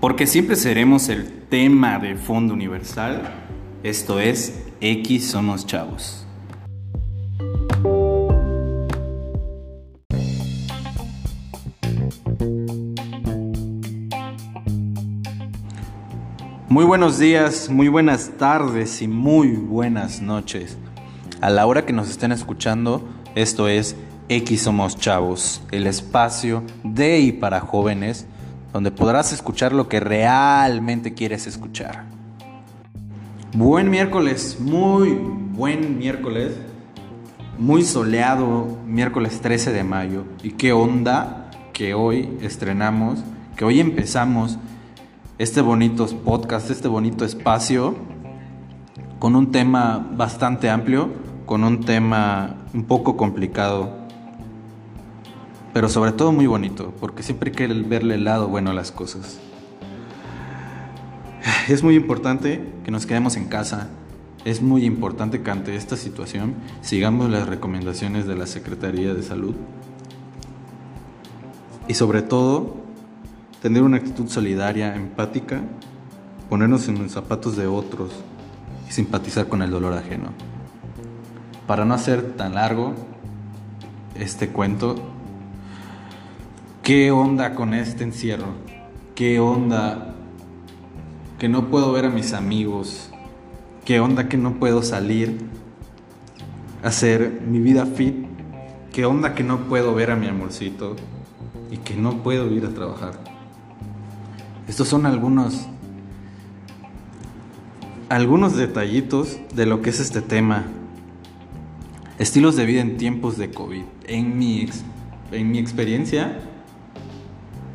Porque siempre seremos el tema de fondo universal. Esto es X Somos Chavos. Muy buenos días, muy buenas tardes y muy buenas noches. A la hora que nos estén escuchando, esto es X Somos Chavos, el espacio de y para jóvenes donde podrás escuchar lo que realmente quieres escuchar. Buen miércoles, muy buen miércoles, muy soleado, miércoles 13 de mayo. ¿Y qué onda que hoy estrenamos, que hoy empezamos este bonito podcast, este bonito espacio con un tema bastante amplio, con un tema un poco complicado pero sobre todo muy bonito, porque siempre hay que verle el lado bueno a las cosas. Es muy importante que nos quedemos en casa, es muy importante que ante esta situación sigamos las recomendaciones de la Secretaría de Salud y sobre todo tener una actitud solidaria, empática, ponernos en los zapatos de otros y simpatizar con el dolor ajeno. Para no hacer tan largo este cuento, ¿Qué onda con este encierro? ¿Qué onda que no puedo ver a mis amigos? ¿Qué onda que no puedo salir a hacer mi vida fit? ¿Qué onda que no puedo ver a mi amorcito y que no puedo ir a trabajar? Estos son algunos algunos detallitos de lo que es este tema. Estilos de vida en tiempos de COVID. En mi, en mi experiencia,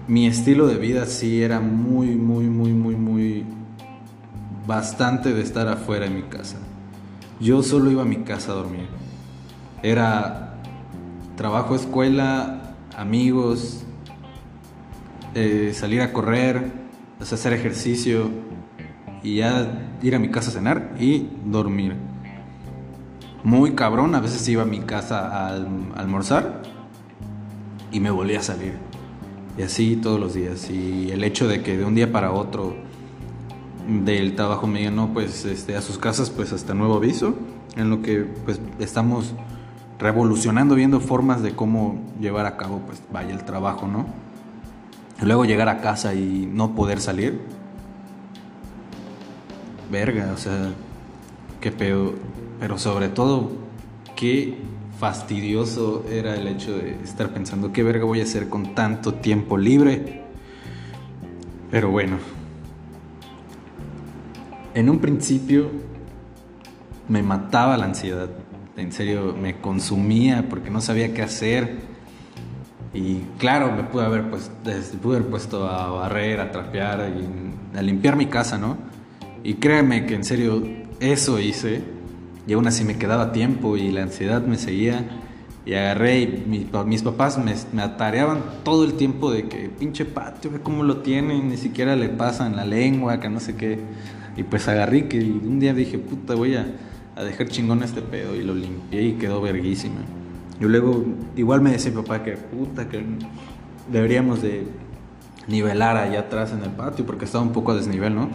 mi estilo de vida sí era muy, muy, muy, muy, muy bastante de estar afuera de mi casa. Yo solo iba a mi casa a dormir. Era trabajo, escuela, amigos, eh, salir a correr, hacer ejercicio y ya ir a mi casa a cenar y dormir. Muy cabrón, a veces iba a mi casa a almorzar y me volvía a salir. Y así todos los días. Y el hecho de que de un día para otro del trabajo me digan, no, pues este, a sus casas, pues hasta nuevo aviso, en lo que pues estamos revolucionando, viendo formas de cómo llevar a cabo, pues vaya el trabajo, ¿no? luego llegar a casa y no poder salir. Verga, o sea, qué pedo. Pero sobre todo, qué fastidioso era el hecho de estar pensando qué verga voy a hacer con tanto tiempo libre. Pero bueno, en un principio me mataba la ansiedad. En serio, me consumía porque no sabía qué hacer. Y claro, me pude haber, pues, pude haber puesto a barrer, a trapear a limpiar mi casa, ¿no? Y créeme que en serio eso hice y aún así me quedaba tiempo y la ansiedad me seguía. Y agarré y mis papás me, atareaban todo el tiempo de que pinche patio, ve cómo lo tienen, ni siquiera le pasan la lengua, que no sé qué. Y pues agarré que un día dije, puta, voy a, dejar chingón este pedo. Y lo limpié y quedó verguísima. Y luego igual me decía mi papá que puta, que deberíamos de nivelar allá atrás en el patio porque estaba un poco a desnivel, ¿no?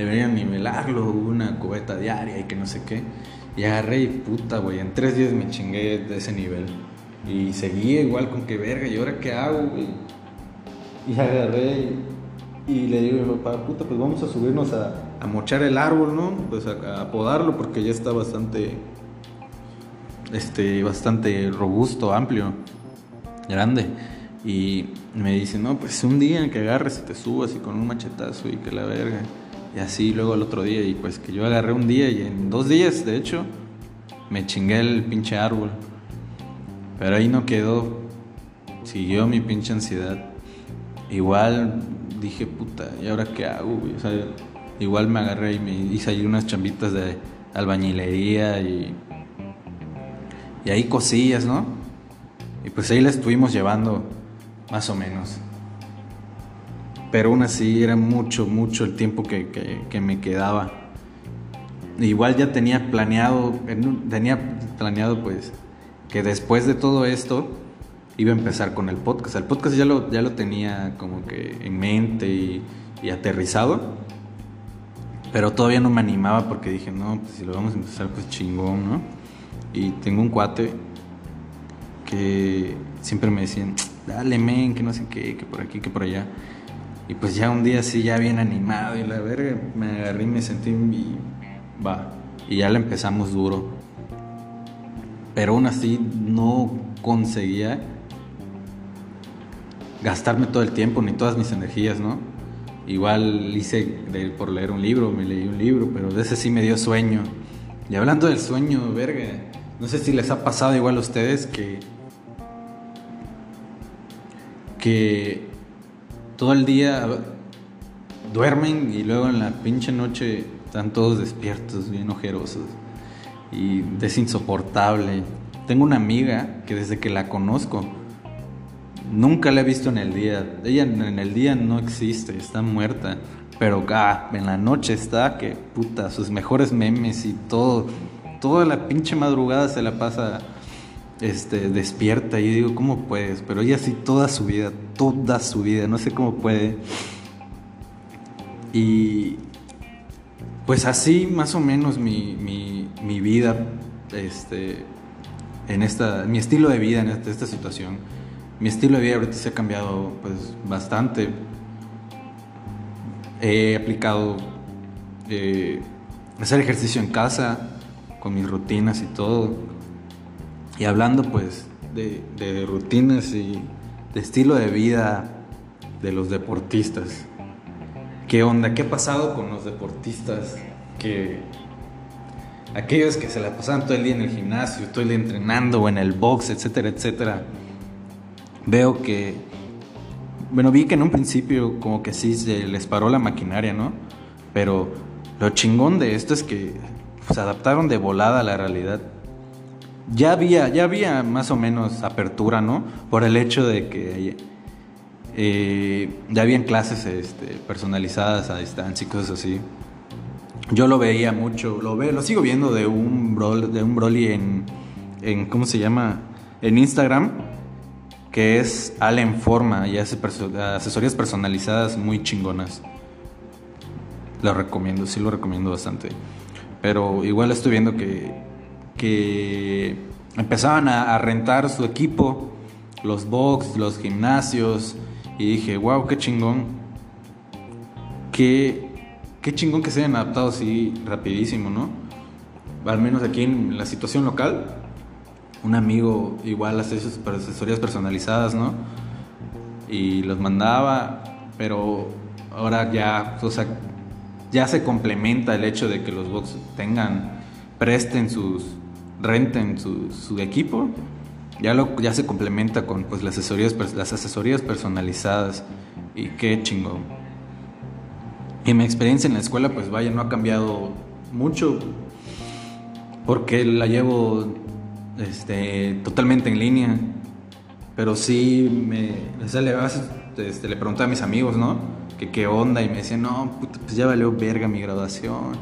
Deberían nivelarlo, una cubeta diaria y que no sé qué. Y agarré y puta, güey, en tres días me chingué de ese nivel. Y seguía igual con que verga, ¿y ahora qué hago, güey? Y agarré y, le digo a mi papá, puta, pues vamos a subirnos a, a mochar el árbol, ¿no? Pues a, a, podarlo porque ya está bastante, este, bastante robusto, amplio, grande. Y me dice, no, pues un día en que agarres y te subas y con un machetazo y que la verga. Y así luego el otro día, y pues que yo agarré un día y en dos días, de hecho, me chingué el pinche árbol. Pero ahí no quedó. Siguió mi pinche ansiedad. Igual dije, puta, ¿y ahora qué hago, igual me agarré y me hice ahí unas chambitas de albañilería y. Y ahí cosillas, ¿no? Y pues ahí la estuvimos llevando, más o menos pero aún así era mucho, mucho el tiempo que, que, me quedaba. Igual ya tenía planeado, tenía planeado pues que después de todo esto iba a empezar con el podcast. El podcast ya lo, ya lo tenía como que en mente y, y aterrizado. Pero todavía no me animaba porque dije, no, pues si lo vamos a empezar, pues chingón, ¿no? Y tengo un cuate que siempre me decían, dale, men, que no sé qué, que por aquí, que por allá. Y pues ya un día así, ya bien animado y la verga, me agarré y me sentí y va. Y ya la empezamos duro. Pero aún así no conseguía gastarme todo el tiempo ni todas mis energías, ¿no? Igual hice por leer un libro, me leí un libro, pero de ese sí me dio sueño. Y hablando del sueño, verga, no sé si les ha pasado igual a ustedes que que todo el día duermen y luego en la pinche noche están todos despiertos, bien ojerosos. Y es insoportable. Tengo una amiga que desde que la conozco, nunca la he visto en el día. Ella en el día no existe, está muerta. Pero ah, en la noche está que puta, sus mejores memes y todo. Toda la pinche madrugada se la pasa este, despierta. Y digo, ¿cómo puedes? Pero ella sí toda su vida, toda su vida, no sé cómo puede. Y pues así más o menos mi, mi, mi vida, este, en esta, mi estilo de vida en esta, situación. Mi estilo de vida ahorita se ha cambiado pues bastante. He aplicado eh, hacer ejercicio en casa, con mis rutinas y todo y hablando pues de, rutinas y de estilo de vida de los deportistas. ¿Qué onda? ¿Qué ha pasado con los deportistas? Que aquellos que se la pasaban todo el día en el gimnasio, todo el día entrenando o en el box, etcétera, etcétera. Veo que, bueno, vi que en un principio como que sí se les paró la maquinaria, ¿no? Pero lo chingón de esto es que se adaptaron de volada a la realidad ya había, ya había más o menos apertura, ¿no? Por el hecho de que eh, ya habían clases este, personalizadas a distancia y cosas así. Yo lo veía mucho, lo veo, lo sigo viendo de un de un Broly en, en, ¿cómo se llama? En Instagram, que es Allen Forma y hace asesorías personalizadas muy chingonas. Lo recomiendo, sí lo recomiendo bastante. Pero igual estoy viendo que que empezaban a, rentar su equipo, los box, los gimnasios, y dije, wow, qué chingón, qué, qué chingón que se hayan adaptado así rapidísimo, ¿no? Al menos aquí en la situación local, un amigo igual hace sus asesorías personalizadas, ¿no? Y los mandaba, pero ahora ya, o sea, ya se complementa el hecho de que los box tengan, presten sus, renten su, su equipo, ya, lo, ya se complementa con pues, las, asesorías, las asesorías personalizadas y qué chingón. Y mi experiencia en la escuela, pues vaya, no ha cambiado mucho porque la llevo este, totalmente en línea. Pero sí, me, le, este, le pregunté a mis amigos, ¿no? Que qué onda y me decían, no, pues ya valió verga mi graduación.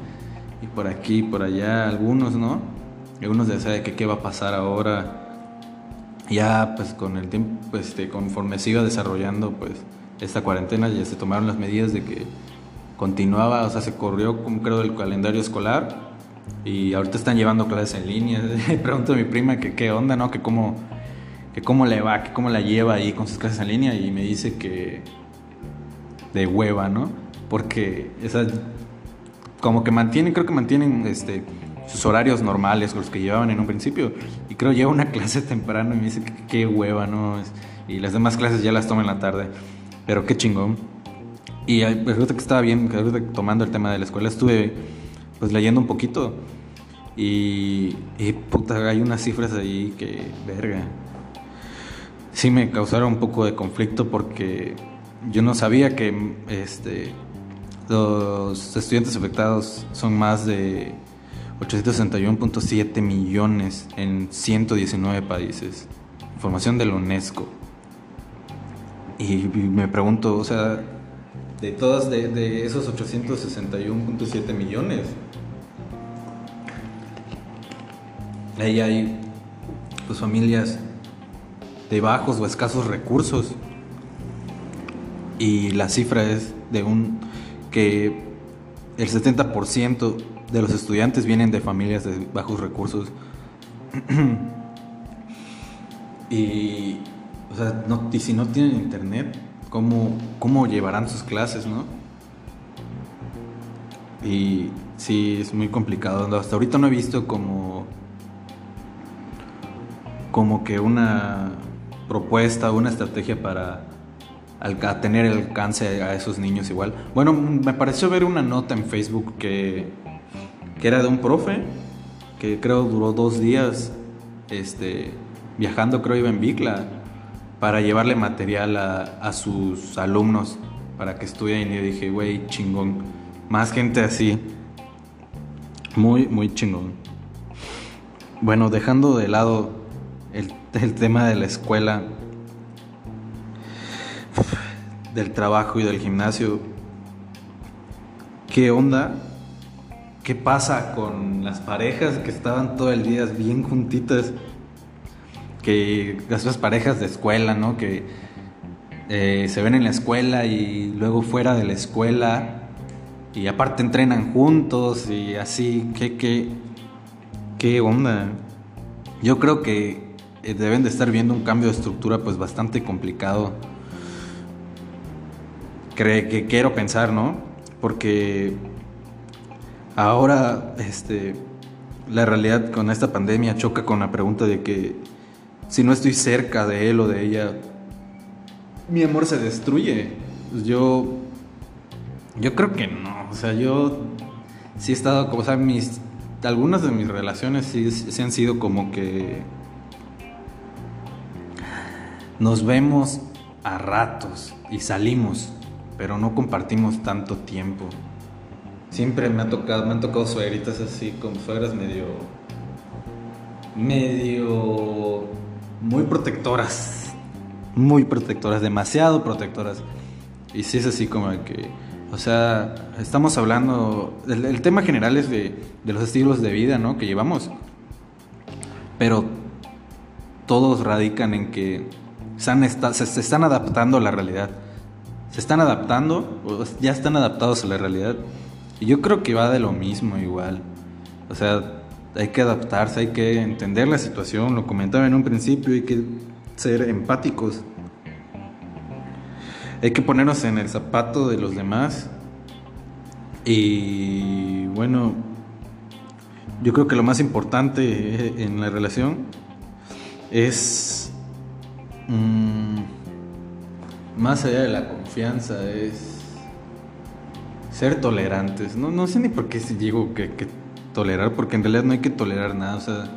Y por aquí, por allá, algunos, ¿no? Algunos decían que qué va a pasar ahora. Ya pues con el tiempo, este, conforme se iba desarrollando pues esta cuarentena ya se tomaron las medidas de que continuaba, o sea, se corrió como creo el calendario escolar y ahorita están llevando clases en línea. Pregunto a mi prima que qué onda, ¿no? Que cómo, que cómo le va, que cómo la lleva ahí con sus clases en línea y me dice que de hueva, ¿no? Porque esa como que mantienen, creo que mantienen este sus horarios normales, los que llevaban en un principio. Y creo lleva una clase temprano y me dice qué hueva, ¿no? Y las demás clases ya las toma en la tarde. Pero qué chingón. Y resulta que estaba bien, tomando el tema de la escuela, estuve pues leyendo un poquito. Y, y puta, hay unas cifras ahí que, verga. Sí me causaron un poco de conflicto porque yo no sabía que este, los estudiantes afectados son más de 861.7 millones en 119 países. Información de la UNESCO. Y me pregunto, o sea, de todas de, esos 861.7 millones, ahí hay pues familias de bajos o escasos recursos y la cifra es de un que el 70% de los estudiantes vienen de familias de bajos recursos. y, o sea, y si no tienen internet, ¿cómo, ¿cómo llevarán sus clases, no? Y sí, es muy complicado. Hasta ahorita no he visto como, como que una propuesta, una estrategia para tener el alcance a esos niños igual. Bueno, me pareció ver una nota en Facebook que, que era de un profe que creo duró dos días este, viajando, creo iba en Bicla, para llevarle material a, a sus alumnos para que estudien. Y yo dije, güey, chingón. Más gente así. Muy, muy chingón. Bueno, dejando de lado el, el tema de la escuela, del trabajo y del gimnasio, ¿qué onda? ¿Qué pasa con las parejas que estaban todo el día bien juntitas? Que esas parejas de escuela, ¿no? Que eh, se ven en la escuela y luego fuera de la escuela y aparte entrenan juntos y así, ¿qué, qué, qué onda? Yo creo que eh, deben de estar viendo un cambio de estructura pues bastante complicado que quiero pensar, ¿no? Porque ahora este, la realidad con esta pandemia choca con la pregunta de que si no estoy cerca de él o de ella, mi amor se destruye. Pues yo, yo creo que no. O sea, yo sí he estado, como, o sea, algunas de mis relaciones sí, sí han sido como que nos vemos a ratos y salimos pero no compartimos tanto tiempo. Siempre me ha tocado, me han tocado suegritas así, como suegras medio, medio, muy protectoras, muy protectoras, demasiado protectoras. Y sí es así como que, o sea, estamos hablando, el, tema general es de, de, los estilos de vida, ¿no? Que llevamos. Pero todos radican en que se, se están adaptando a la realidad se están adaptando, o ya están adaptados a la realidad. Y yo creo que va de lo mismo igual. O sea, hay que adaptarse, hay que entender la situación, lo comentaba en un principio, hay que ser empáticos. Hay que ponernos en el zapato de los demás. Y bueno, yo creo que lo más importante en la relación es... Mm, más allá de la confianza, es ser tolerantes. No, no sé ni por qué digo que, que tolerar, porque en realidad no hay que tolerar nada, o sea,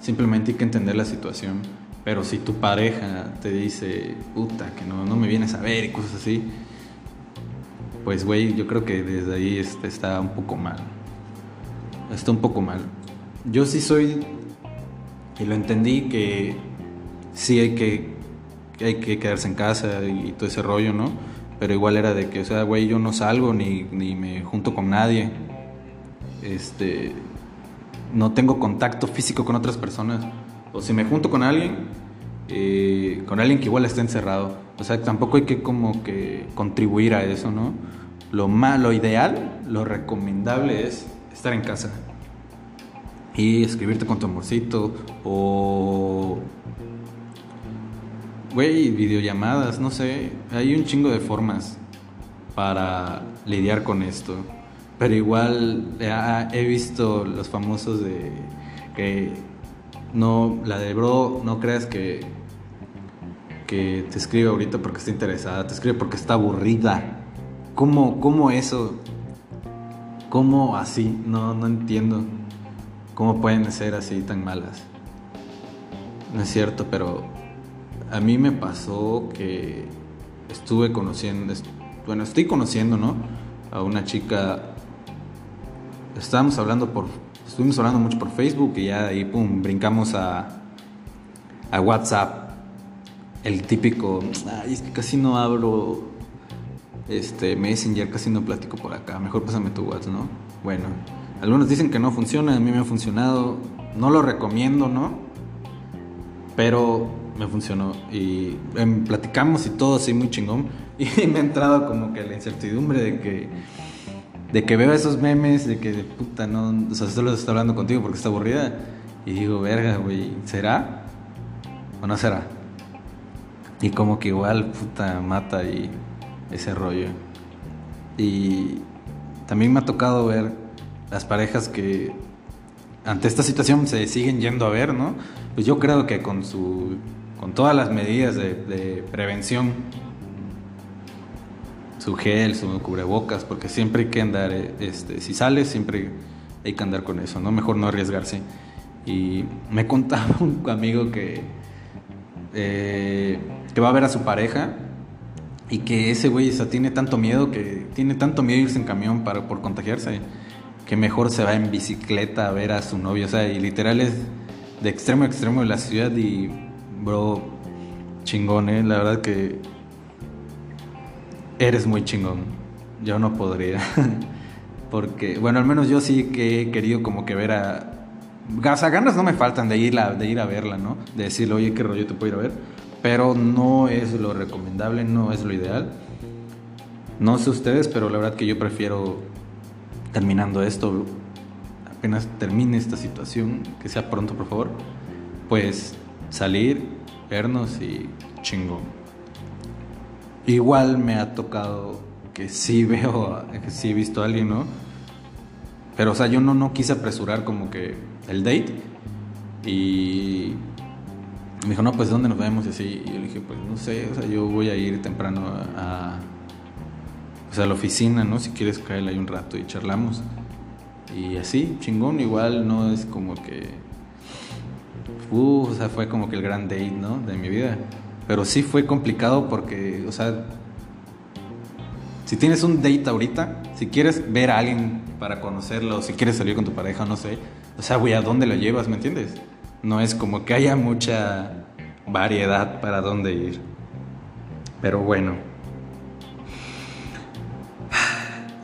simplemente hay que entender la situación. Pero si tu pareja te dice, puta, que no, no me vienes a ver y cosas así, pues güey, yo creo que desde ahí este, está un poco mal. Está un poco mal. Yo sí soy, y lo entendí, que sí hay que hay que quedarse en casa y todo ese rollo, ¿no? Pero igual era de que, o sea, güey, yo no salgo ni, ni me junto con nadie. Este. No tengo contacto físico con otras personas. O si me junto con alguien, eh, con alguien que igual está encerrado. O sea, tampoco hay que como que contribuir a eso, ¿no? Lo, más, lo ideal, lo recomendable es estar en casa y escribirte con tu amorcito o Güey, videollamadas, no sé. Hay un chingo de formas para lidiar con esto. Pero igual he visto los famosos de que no, la de bro, no creas que, que te escribe ahorita porque está interesada, te escribe porque está aburrida. ¿Cómo, cómo eso? ¿Cómo así? No, no entiendo. ¿Cómo pueden ser así tan malas? No es cierto, pero a mí me pasó que estuve conociendo, bueno, estoy conociendo, ¿no? A una chica, estábamos hablando por, estuvimos hablando mucho por Facebook y ya ahí, pum, brincamos a, a WhatsApp. El típico, ay, es que casi no hablo este, Messenger, casi no platico por acá, mejor pásame tu WhatsApp, ¿no? Bueno, algunos dicen que no funciona, a mí me ha funcionado, no lo recomiendo, ¿no? Pero me funcionó. Y em, platicamos y todo así muy chingón. Y me ha entrado como que la incertidumbre de que de que veo esos memes de que puta no, o sea, solo está hablando contigo porque está aburrida y digo, verga, güey, ¿será o no será? Y como que igual puta mata y ese rollo. Y también me ha tocado ver las parejas que ante esta situación se siguen yendo a ver, ¿no? Pues yo creo que con su con todas las medidas de, de prevención su gel, su cubrebocas, porque siempre hay que andar, eh, este, si sales, siempre hay que andar con eso, ¿no? Mejor no arriesgarse. Y me contaba un amigo que, eh, que va a ver a su pareja y que ese güey tiene tanto miedo, que tiene tanto miedo irse en camión para, por contagiarse, que mejor se va en bicicleta a ver a su novio. O sea, y literal es de extremo a extremo de la ciudad y, bro, chingón, ¿eh? La verdad que Eres muy chingón. Yo no podría. Porque, bueno, al menos yo sí que he querido como que ver a... Ganas no me faltan de ir, a, de ir a verla, ¿no? De decirle, oye, qué rollo te puedo ir a ver. Pero no es lo recomendable, no es lo ideal. No sé ustedes, pero la verdad que yo prefiero, terminando esto, apenas termine esta situación, que sea pronto, por favor, pues salir, vernos y chingón. Igual me ha tocado que sí veo, que sí he visto a alguien, ¿no? Pero, o sea, yo no, no quise apresurar como que el date. Y me dijo, no, pues ¿dónde nos vemos? Y así. Y yo le dije, pues no sé, o sea, yo voy a ir temprano a, a la oficina, ¿no? Si quieres caer ahí un rato y charlamos. Y así, chingón, igual no es como que... Uh, o sea, fue como que el gran date. De mi vida. Pero sí fue complicado porque, o sea, si tienes un date ahorita, si quieres ver a alguien para conocerlo, si quieres salir con tu pareja, no sé, o sea, güey, ¿a dónde lo llevas? ¿Me entiendes? No es como que haya mucha variedad para dónde ir. Pero bueno,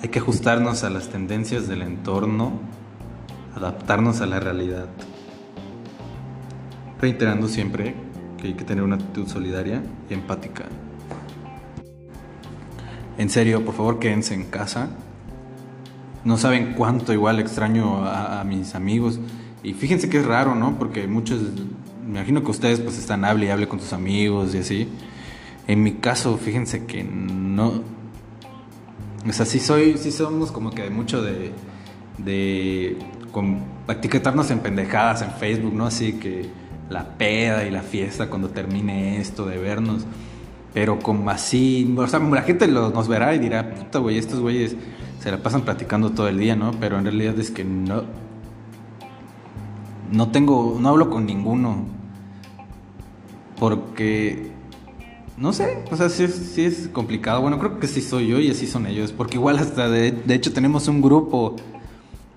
hay que ajustarnos a las tendencias del entorno, adaptarnos a la realidad. Reiterando siempre hay que tener una actitud solidaria y empática. En serio, por favor, quédense en casa. No saben cuánto igual extraño a, mis amigos. Y fíjense que es raro, ¿no? Porque muchos, me imagino que ustedes pues están hable y hable con tus amigos y así. En mi caso, fíjense que no... O sea, sí, soy, sí somos como que mucho de... de con, etiquetarnos en pendejadas en Facebook, ¿no? Así que la peda y la fiesta cuando termine esto de vernos. Pero como así, o sea, la gente nos verá y dirá, puta, güey, estos güeyes se la pasan platicando todo el día, ¿no? Pero en realidad es que no. No tengo, no hablo con ninguno. Porque, no sé, o sea, sí, sí es complicado. Bueno, creo que sí soy yo y así son ellos. Porque igual hasta, de, de hecho, tenemos un grupo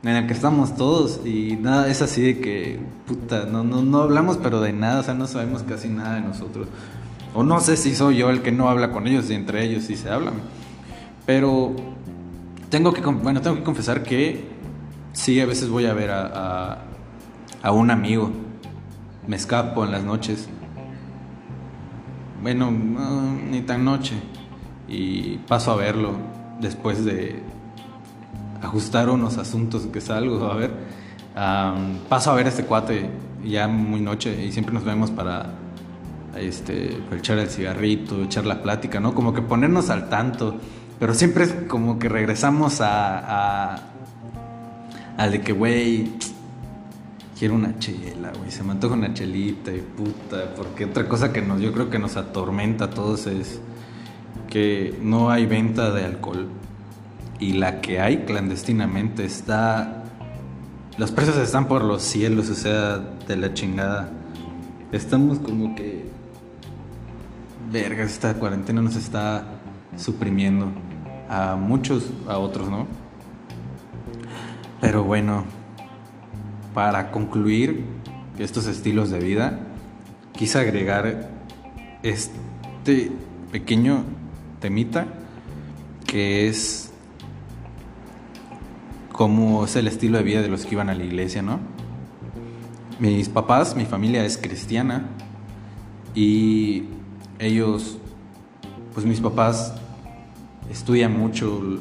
en el que estamos todos y nada, es así de que, puta, no, no, no hablamos pero de nada, o sea, no sabemos casi nada de nosotros. O no sé si soy yo el que no habla con ellos y entre ellos sí se hablan. Pero tengo que, bueno, tengo que confesar que sí, a veces voy a ver a, a, un amigo. Me escapo en las noches. Bueno, ni tan noche. Y paso a verlo después de, ajustar unos asuntos que salgo a ver. paso a ver a este cuate ya muy noche y siempre nos vemos para este, echar el cigarrito, echar la plática, ¿no? Como que ponernos al tanto. Pero siempre es como que regresamos a, a al de que, güey, quiero una chela, güey, se me antoja una chelita y puta, porque otra cosa que nos, yo creo que nos atormenta a todos es que no hay venta de alcohol y la que hay clandestinamente está... Los precios están por los cielos, o sea, de la chingada. Estamos como que... Verga, esta cuarentena nos está suprimiendo. A muchos, a otros, ¿no? Pero bueno, para concluir estos estilos de vida, quise agregar este pequeño temita que es cómo es el estilo de vida de los que iban a la iglesia, ¿no? Mis papás, mi familia es cristiana y ellos, pues mis papás estudian mucho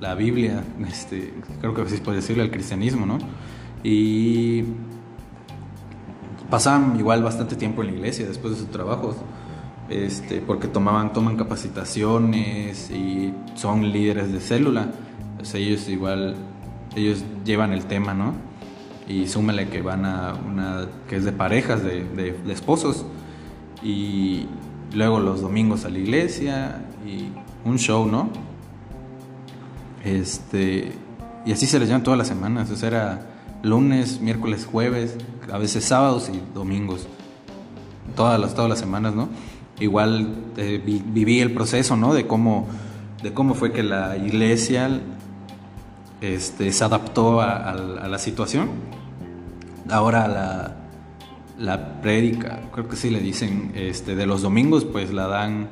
la Biblia, este, creo que así puede decirlo, el cristianismo, ¿no? Y pasaban igual bastante tiempo en la iglesia después de sus trabajos, este, porque tomaban, toman capacitaciones y son líderes de célula. Ellos igual, ellos llevan el tema, ¿no? Y súmale que van a una, que es de parejas, de, de esposos, y luego los domingos a la iglesia y un show, ¿no? Este, y así se les llaman todas las semanas, o sea, era lunes, miércoles, jueves, a veces sábados y domingos, todas las, todas las semanas, ¿no? Igual eh, viví el proceso, ¿no? De cómo, de cómo fue que la iglesia este, se adaptó a, la situación. Ahora la, la prédica, creo que sí le dicen, este, de los domingos, pues la dan,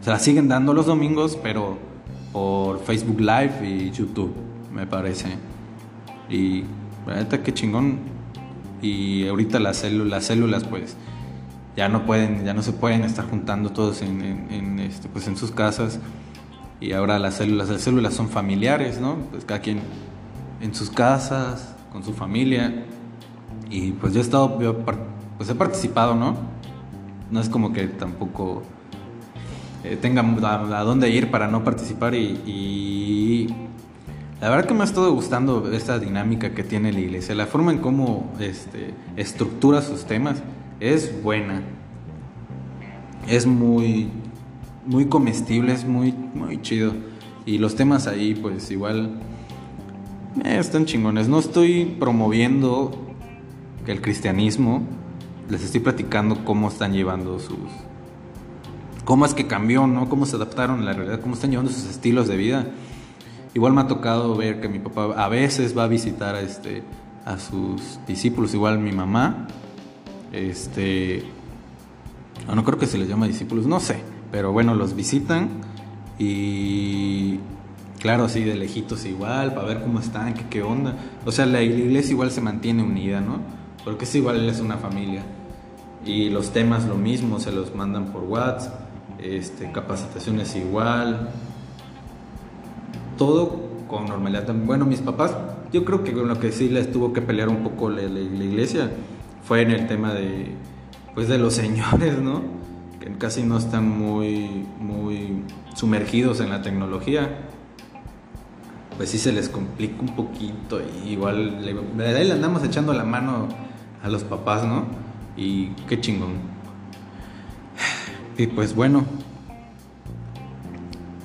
se la siguen dando los domingos, pero por Facebook Live y YouTube, me parece. Y verdad qué chingón. Y ahorita las células, las células pues ya no pueden, ya no se pueden estar juntando todos en, este, pues en sus casas. Y ahora las células, las células son familiares, ¿no? Pues cada quien en sus casas, con su familia. Y pues yo he estado, pues he participado, ¿no? No es como que tampoco eh, tenga a, dónde ir para no participar y, la verdad que me ha estado gustando esta dinámica que tiene la iglesia, la forma en cómo este, estructura sus temas es buena, es muy, muy comestible, es muy, muy chido y los temas ahí pues igual eh, están chingones. No estoy promoviendo el cristianismo, les estoy platicando cómo están llevando sus, cómo es que cambió, ¿no? Cómo se adaptaron a la realidad, cómo están llevando sus estilos de vida. Igual me ha tocado ver que mi papá a veces va a visitar a, este, a sus discípulos, igual mi mamá. Este, no creo que se les llama discípulos, no sé, pero bueno, los visitan y claro, así de lejitos igual, para ver cómo están, qué, qué onda. O sea, la iglesia igual se mantiene unida, ¿no? Porque es igual, es una familia. Y los temas lo mismo, se los mandan por WhatsApp este, capacitaciones igual, todo con normalidad. Bueno, mis papás, yo creo que con lo que sí les tuvo que pelear un poco la, iglesia fue en el tema de, pues de los señores, ¿no? Casi no están muy, muy sumergidos en la tecnología. Pues sí se les complica un poquito. igual le, le andamos echando la mano a los papás, ¿no? Y qué chingón. Y pues bueno,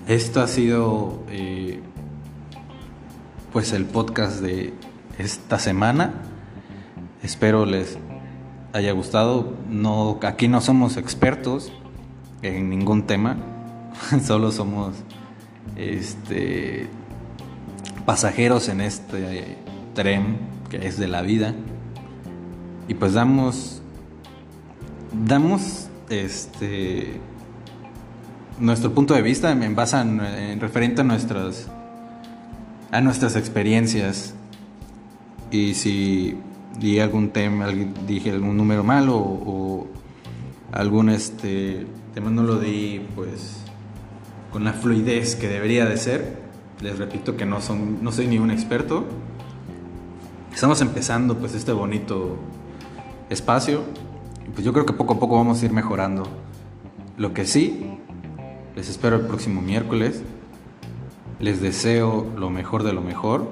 esto ha sido eh, pues el podcast de esta semana. Espero les haya gustado. No, aquí no somos expertos en ningún tema, solo somos este pasajeros en este tren que es de la vida. Y pues damos damos este nuestro punto de vista en base en, referente a nuestras a nuestras experiencias y si di algún tema dije algún número malo o, algún este tema no lo di pues con la fluidez que debería de ser les repito que no son no soy ni un experto estamos empezando pues este bonito espacio pues yo creo que poco a poco vamos a ir mejorando. Lo que sí, les espero el próximo miércoles. Les deseo lo mejor de lo mejor.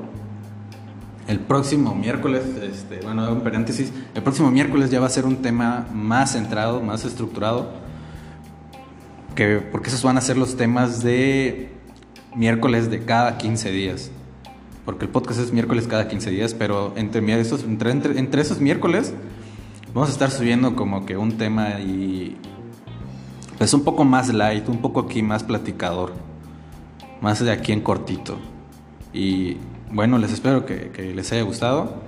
El próximo miércoles, este, bueno, en paréntesis, el próximo miércoles ya va a ser un tema más centrado, más estructurado, que, porque esos van a ser los temas de miércoles de cada 15 días. Porque el podcast es miércoles cada 15 días, pero entre, esos, entre esos miércoles Vamos a estar subiendo como que un tema y pues un poco más light, un poco aquí más platicador, más de aquí en cortito. Y bueno, les espero que, les haya gustado.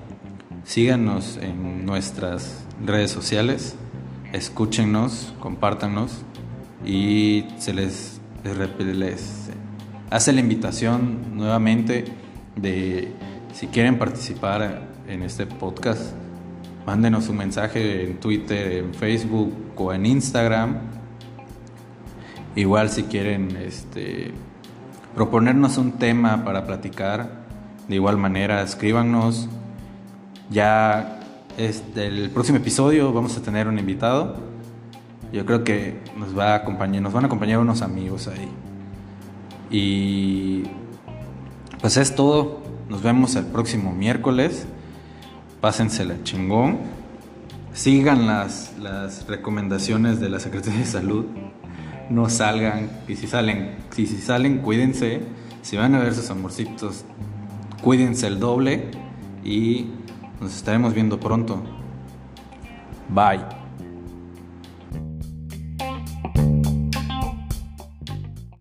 Síganos en nuestras redes sociales, escúchenos, compártanos y se les, hace la invitación nuevamente de si quieren participar en este podcast Mándenos un mensaje en Twitter, en Facebook o en Instagram. Igual si quieren este, proponernos un tema para platicar. De igual manera, escríbanos. Ya este, el próximo episodio vamos a tener un invitado. Yo creo que nos va a acompañar, nos van a acompañar unos amigos ahí. Y pues es todo. Nos vemos el próximo miércoles. Pásensela chingón. Sigan las, las recomendaciones de la Secretaría de Salud. No salgan. Y si salen, si, si salen, cuídense. Si van a ver sus amorcitos, cuídense el doble. Y nos estaremos viendo pronto. Bye.